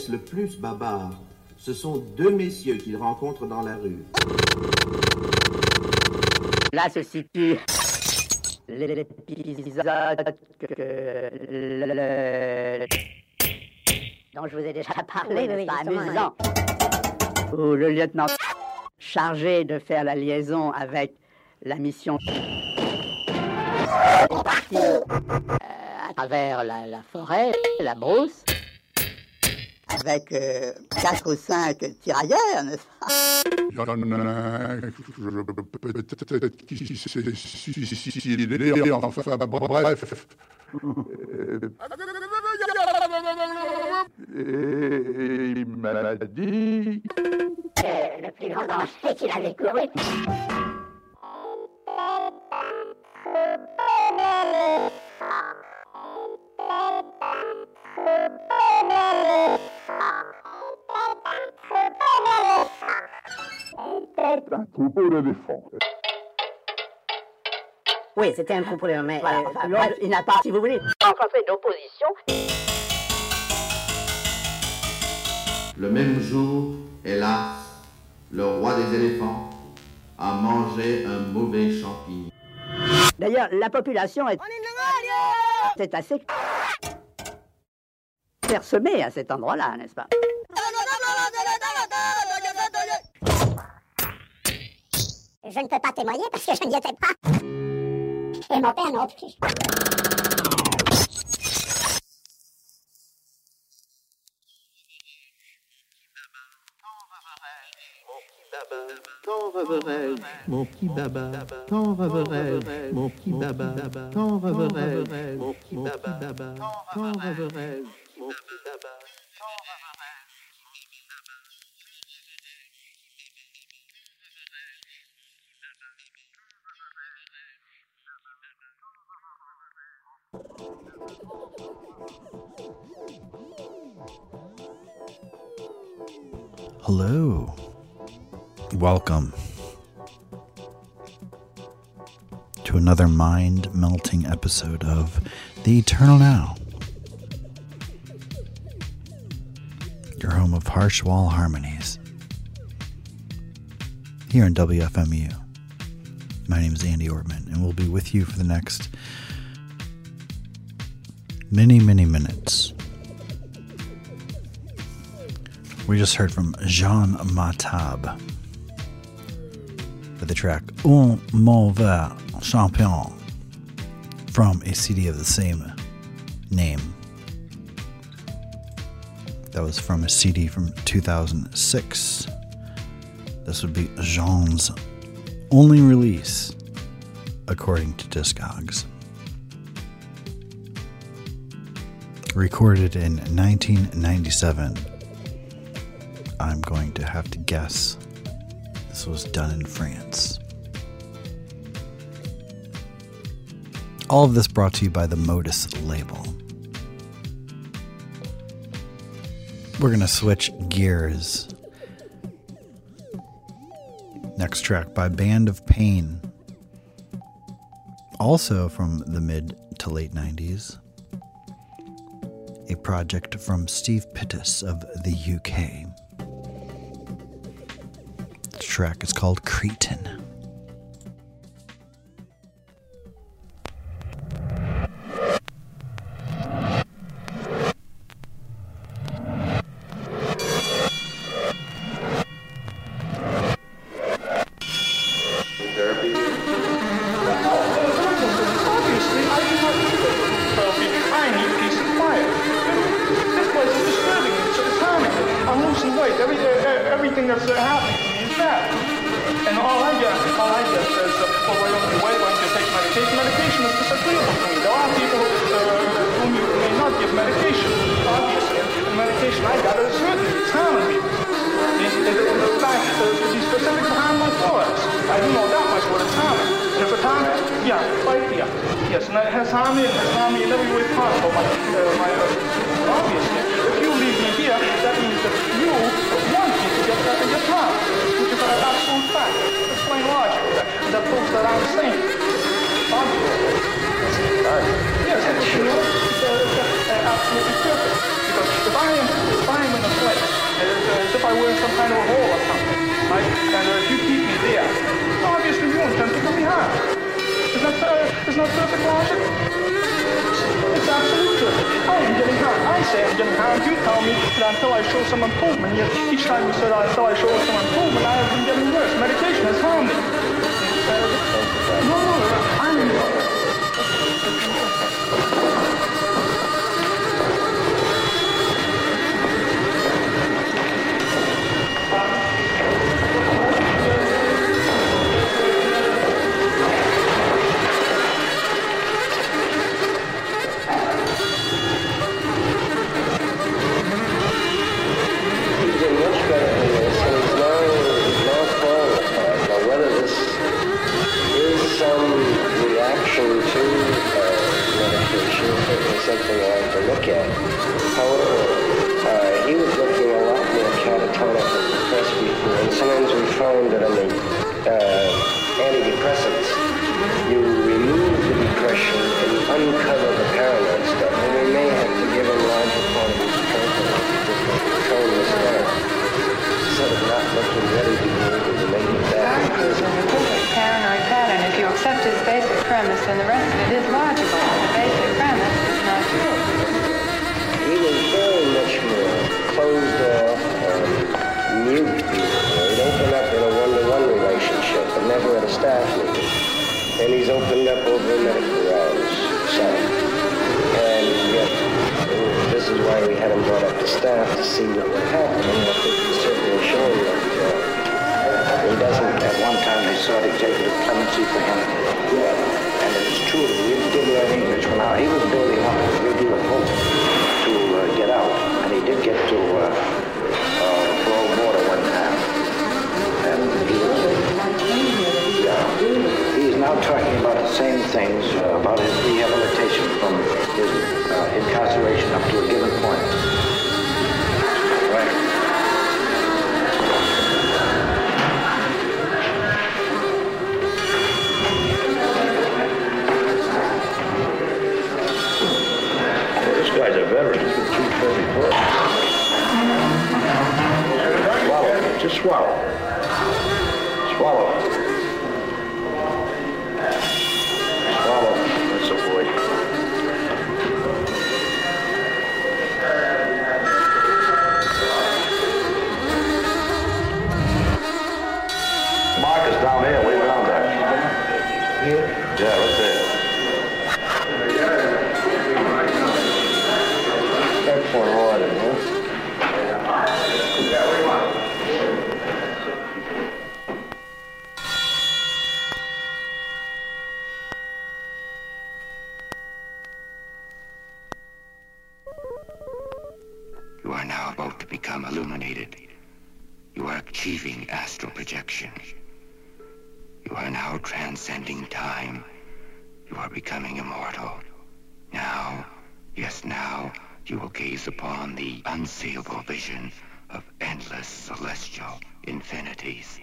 intéresse le plus Babar, ce sont deux messieurs qu'il rencontre dans la rue. Là se situe l'épisode que le... dont je vous ai déjà parlé, Oui, pas amusant, où le lieutenant chargé de faire la liaison avec la mission est parti euh, à travers la, la forêt, la brousse, avec euh, quatre ou cinq tirailleurs, n'est-ce pas? Il y en a peut-être qui s'est suicidé, enfin bref. Et il m'a dit... le plus grand danger qu'il avait couru. Un troupeau d'éléphants. Oui, c'était un troupeau de mais Voilà, euh, enfin, bref, il n'a pas, si vous voulez, rencontré d'opposition. Le même jour, hélas, le roi des éléphants a mangé un mauvais champignon. D'ailleurs, la population est, c'est assez clairsemée à cet endroit-là, n'est-ce pas? Je ne peux pas témoigner parce que je n'y étais pas. Et mon père non plus. Mon petit baba Hello. Welcome to another mind melting episode of The Eternal Now. Your home of harsh wall harmonies. Here in WFMU. My name is Andy Ortmann, and we'll be with you for the next many, many minutes. We just heard from Jean Mahtab with the track Un Mauvais Champignon from a CD of the same name. That was from a CD from 2006. This would be Jean's only release, according to Discogs. Recorded in 1997. I'm going to have to guess this was done in France. All of this brought to you by the Modus label. We're going to switch gears. Next track by Band of Pain. Also from the mid to late 90s. A project from Steve Pittis of the UK. Track is called Cretin. Uh, isn't that perfect logic? It's absolute perfect. I am getting harmed. I say I'm getting harmed. You tell me that until I show some improvement. Yet each time you said until I show some improvement, I have been getting worse. Medication has harmed me. No, no. I'm... He's something I have to look at. However, uh, he was looking a lot more catatonic and depressed before, and sometimes we find that in the uh, antidepressants, you remove the depression and uncover the paranoid stuff, and we may have to give him larger quantities of tranquilizer to tone this. Of not looking ready to be able to make it back. Marcus is in a perfect paranoid pattern. If you accept his basic premise, then the rest of it is logical. The basic premise is not true. He was very much more closed off and mute. He'd open up in a one-to-one relationship, but never at a staff meeting. And he's opened up over medical rounds, so. And yet, this is why we had him brought up to staff to see what would happen. And what for him. And it is true we did learn English from how he was building up you will gaze upon the unseeable vision of endless celestial infinities.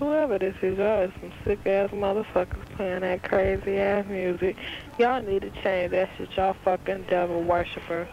Whoever this is, y'all is some sick ass motherfuckers playing that crazy ass music. Y'all need to change that shit. Y'all fucking devil worshippers.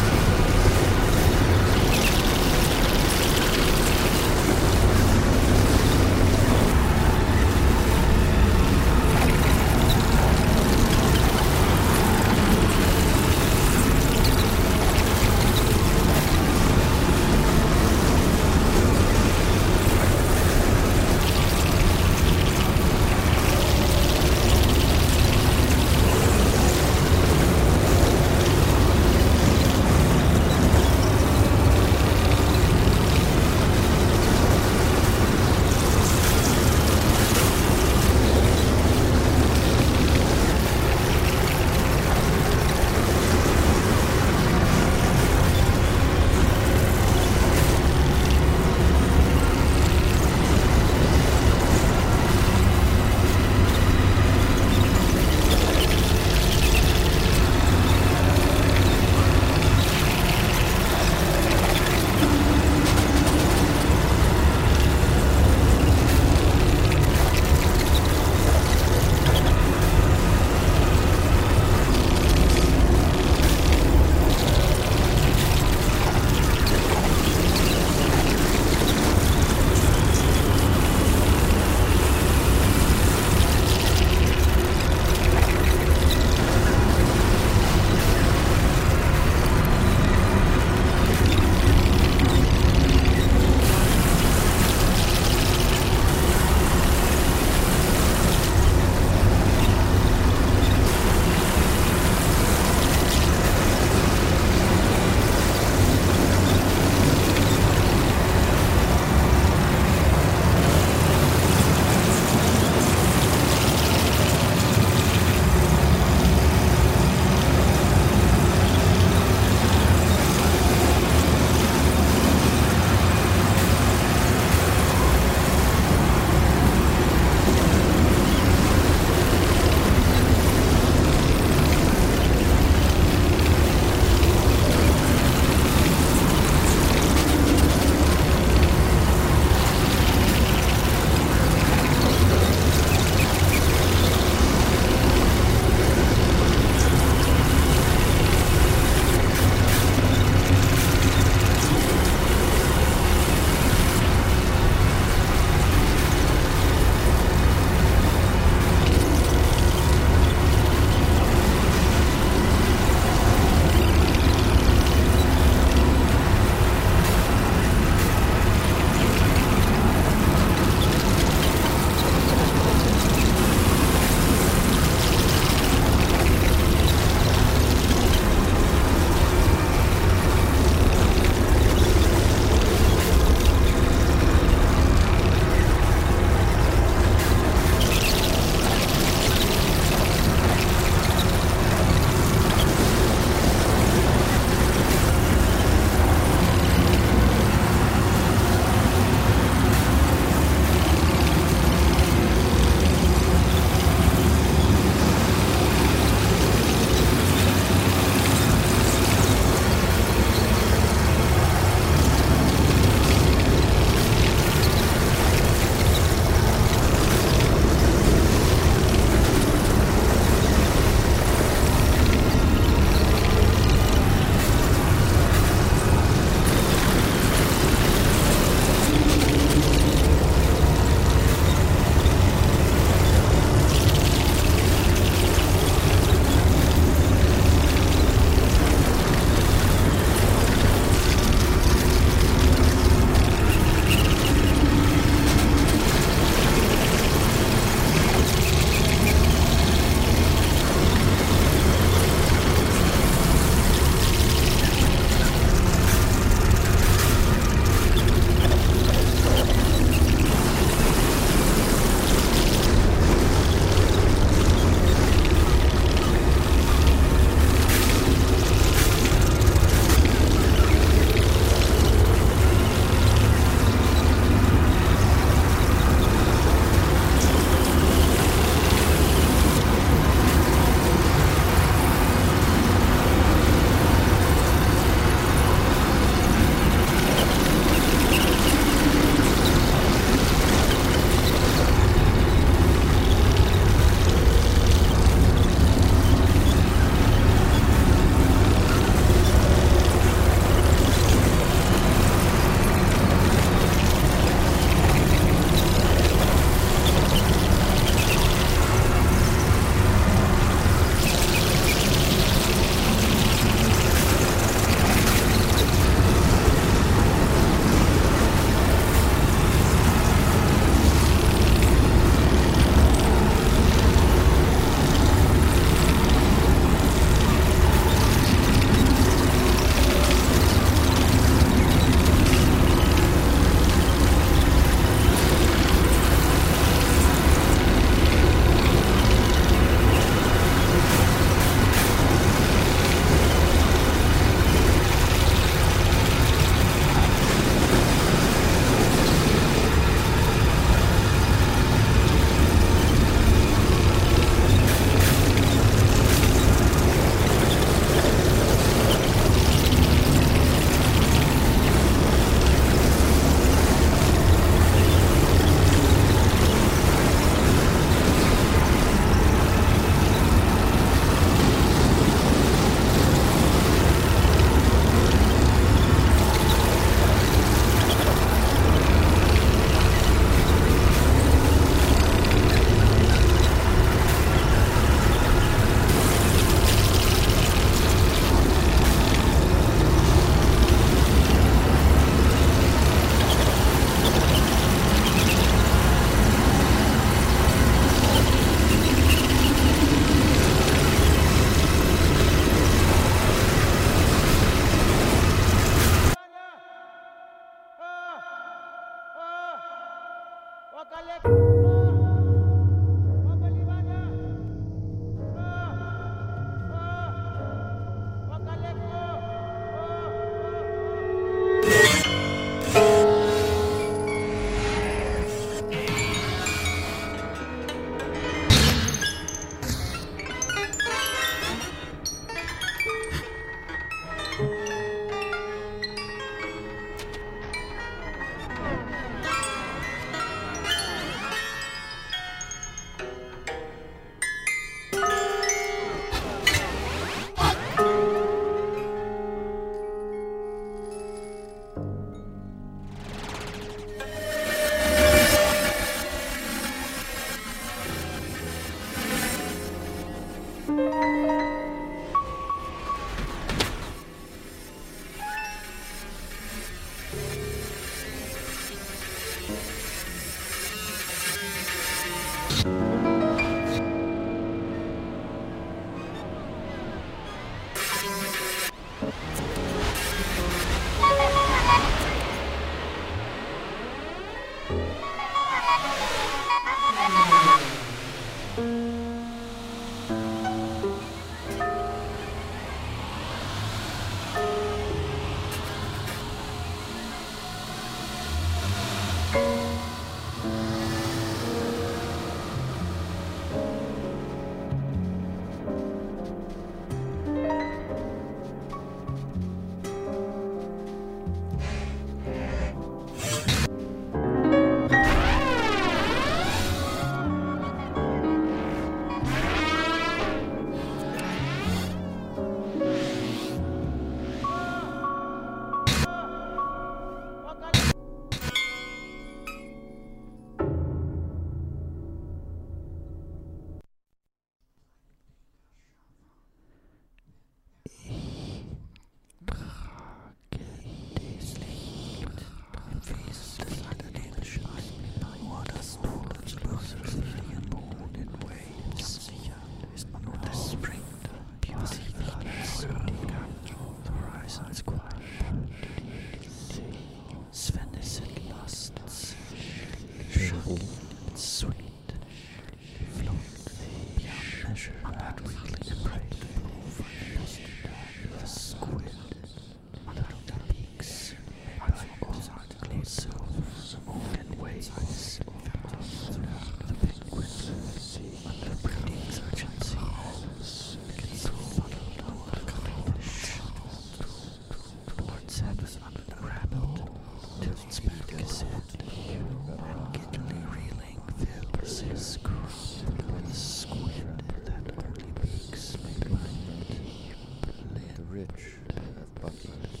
Rich have uh, butlers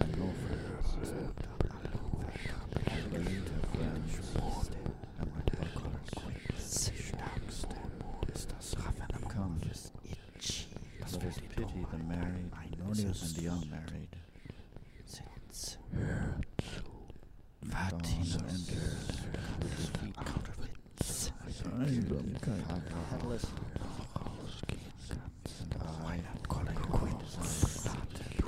and loafers. The elite have friends and butlers. Come, let us pity the married and the unmarried. Dawn enters feet counterfeits. Listen. And I, calling quits,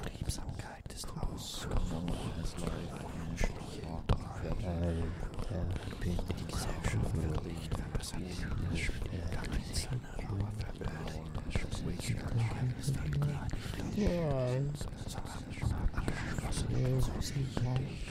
leave some guidance to us. No one has life initially thought that pity sexually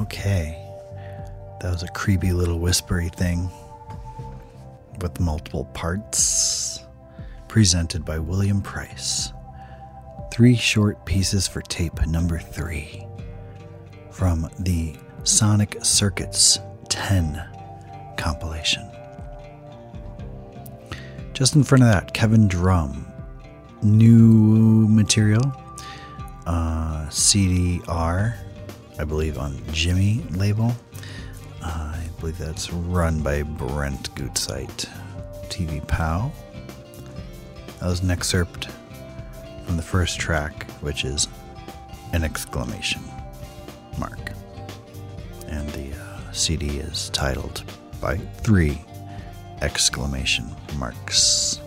Okay. That was a creepy little whispery thing with multiple parts. Presented by William Price. Three short pieces for tape number three from the Sonic Circuits 10 compilation. Just in front of that, Kevin Drumm. New material. Uh, CDR, I believe, on Jimmy label. Uh, believe that's run by Brent Goodsite. TV Pow. That was an excerpt from the first track, which is an exclamation mark. And the uh, CD is titled by three exclamation marks.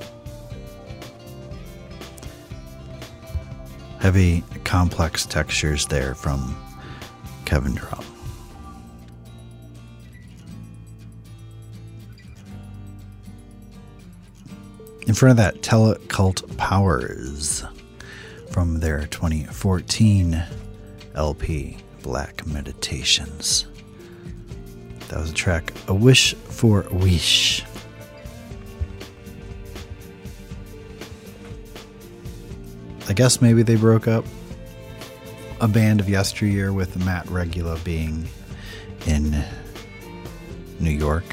Heavy, complex textures there from Kevin Drumm. In front of that, Telecult Powers from their 2014 LP, Black Meditations. That was a track, A Wish for Ouisch. I guess maybe they broke up a band of yesteryear with Matt Regula being in New York.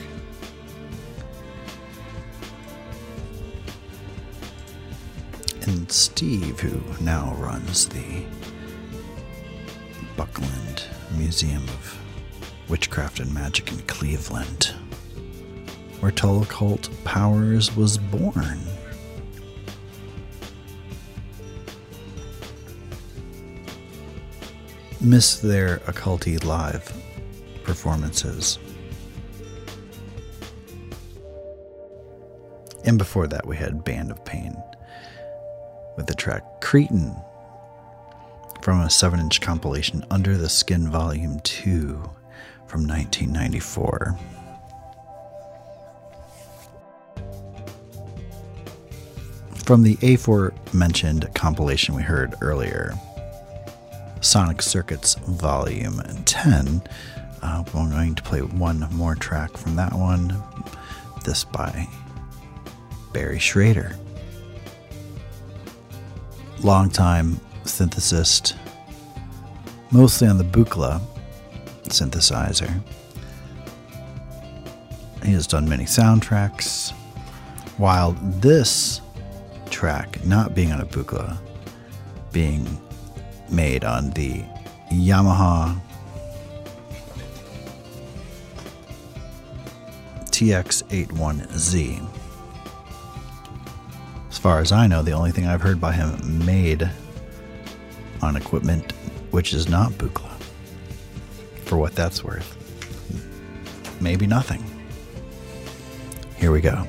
Steve, who now runs the Buckland Museum of Witchcraft and Magic in Cleveland, where Telecult Powers was born. Miss their occulty live performances. And before that, we had Band of Pain with the track Cretin from a 7 inch compilation Under the Skin Volume 2 from 1994. From the aforementioned compilation we heard earlier, Sonic Circuits Volume 10, uh, we're going to play one more track from that one. This by Barry Schrader. Longtime synthesist, mostly on the Buchla synthesizer. He has done many soundtracks, while this track, not being on a Buchla, being made on the Yamaha TX81Z. Far as I know, the only thing I've heard by him made on equipment which is not Buchla. For what that's worth. Maybe nothing. Here we go.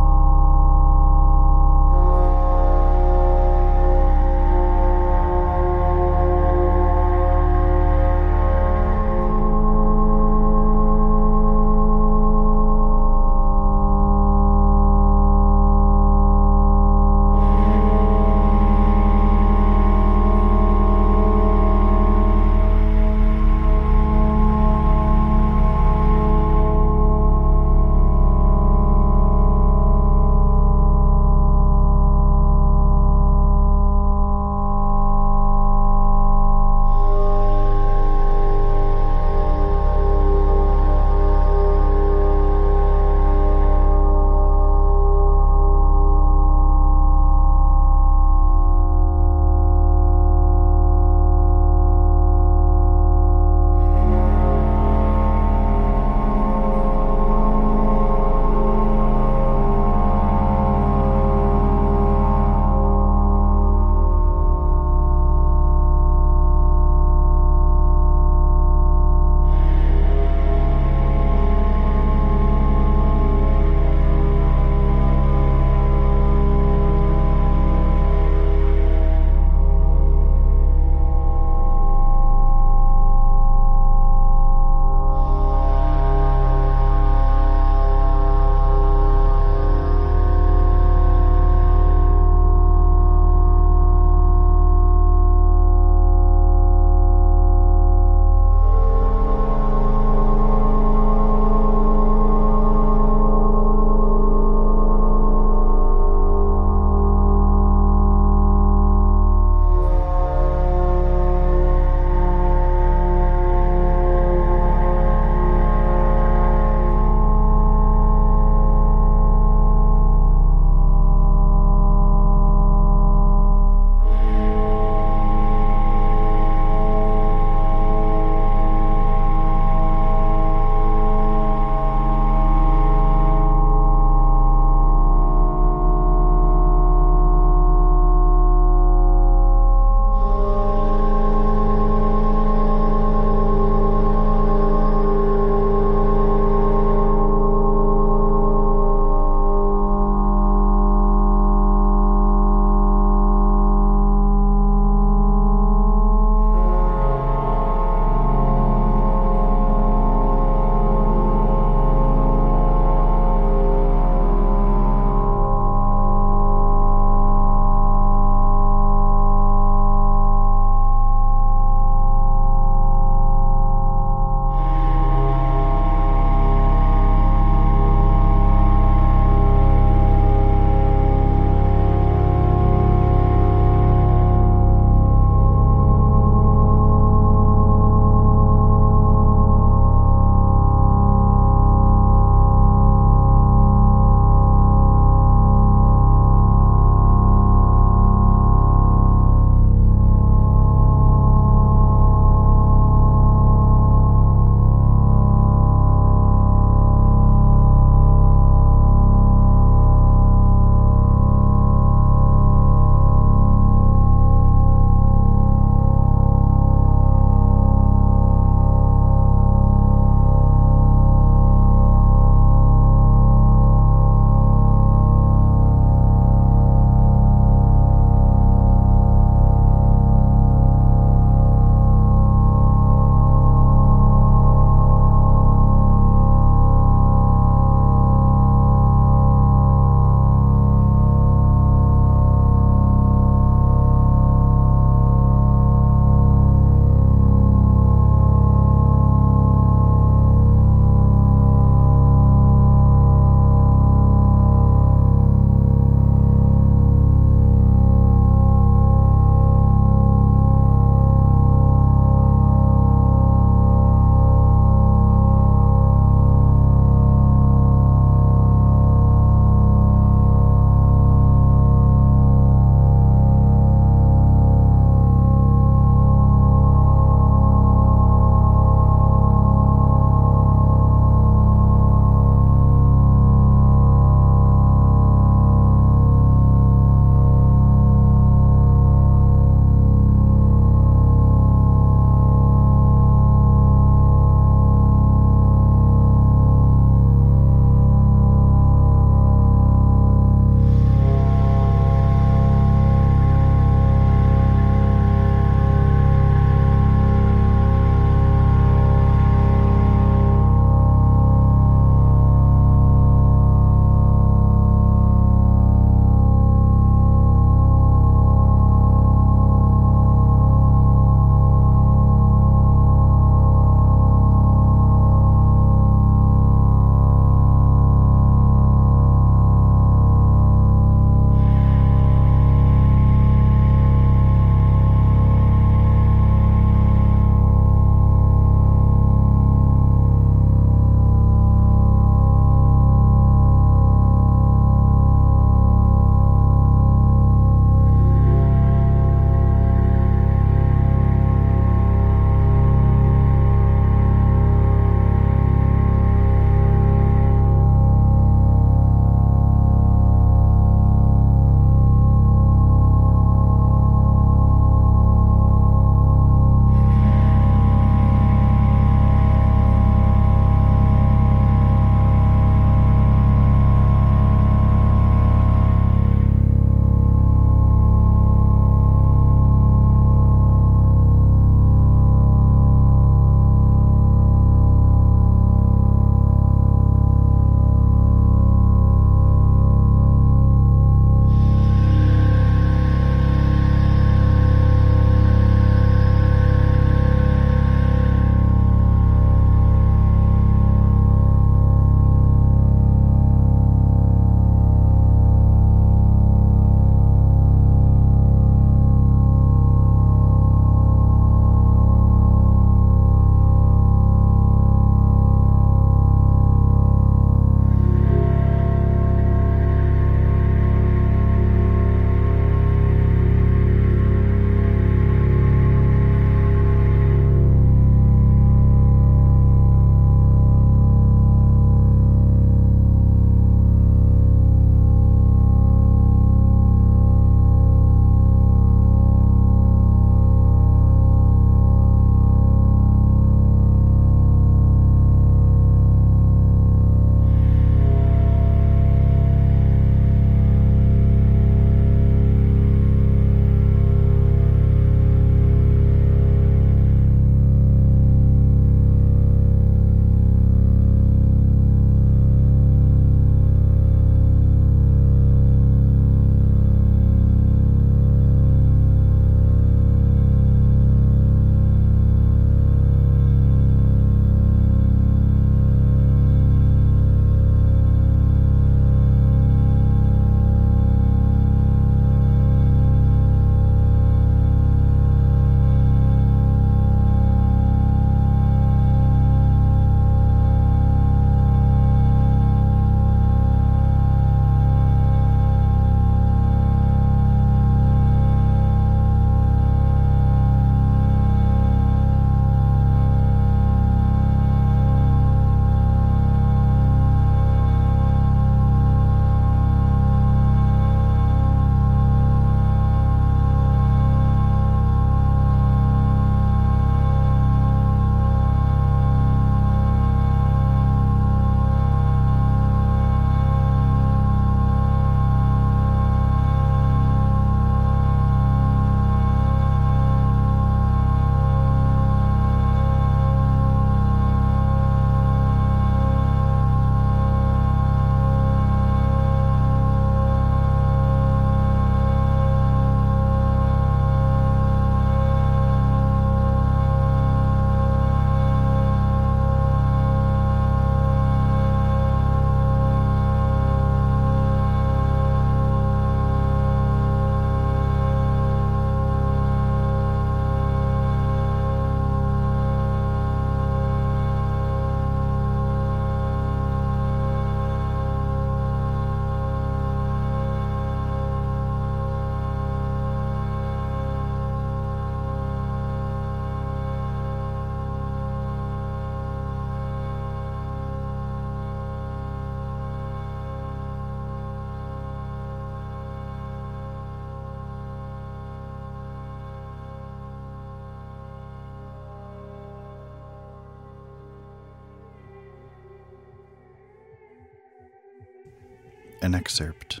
An excerpt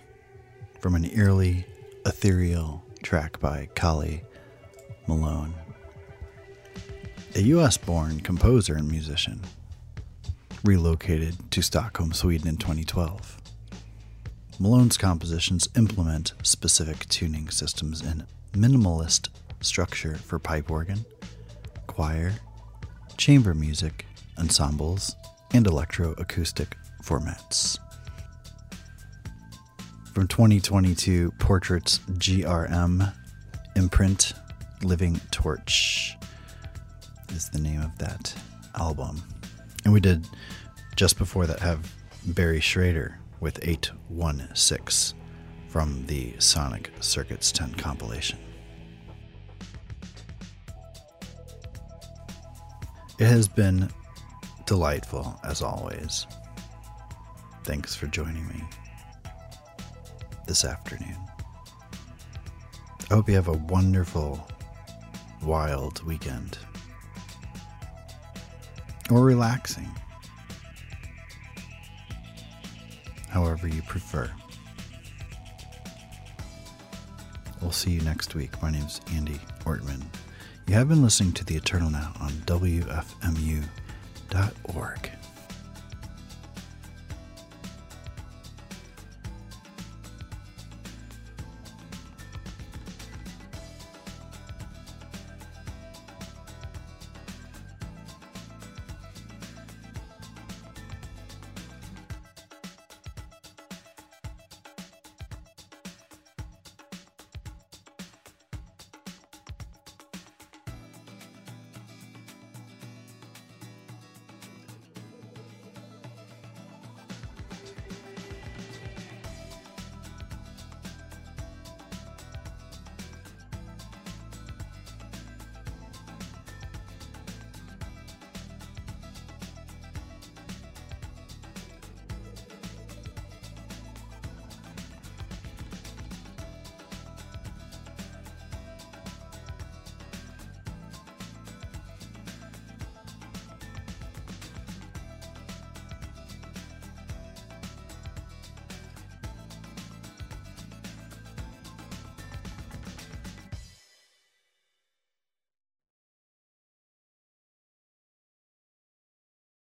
from an eerily ethereal track by Kali Malone, a US born composer and musician, relocated to Stockholm, Sweden in 2012. Malone's compositions implement specific tuning systems in minimalist structure for pipe organ, choir, chamber music, ensembles, and electroacoustic formats. From 2022, Portraits GRM imprint Living Torch is the name of that album. And we did just before that have Barry Schrader with 816 from the Sonic Circuits 10 compilation. It has been delightful as always. Thanks for joining me this afternoon. I hope you have a wonderful, wild weekend. Or relaxing. However you prefer. We'll see you next week. My name's Andy Ortmann. You have been listening to The Eternal Now on WFMU.org.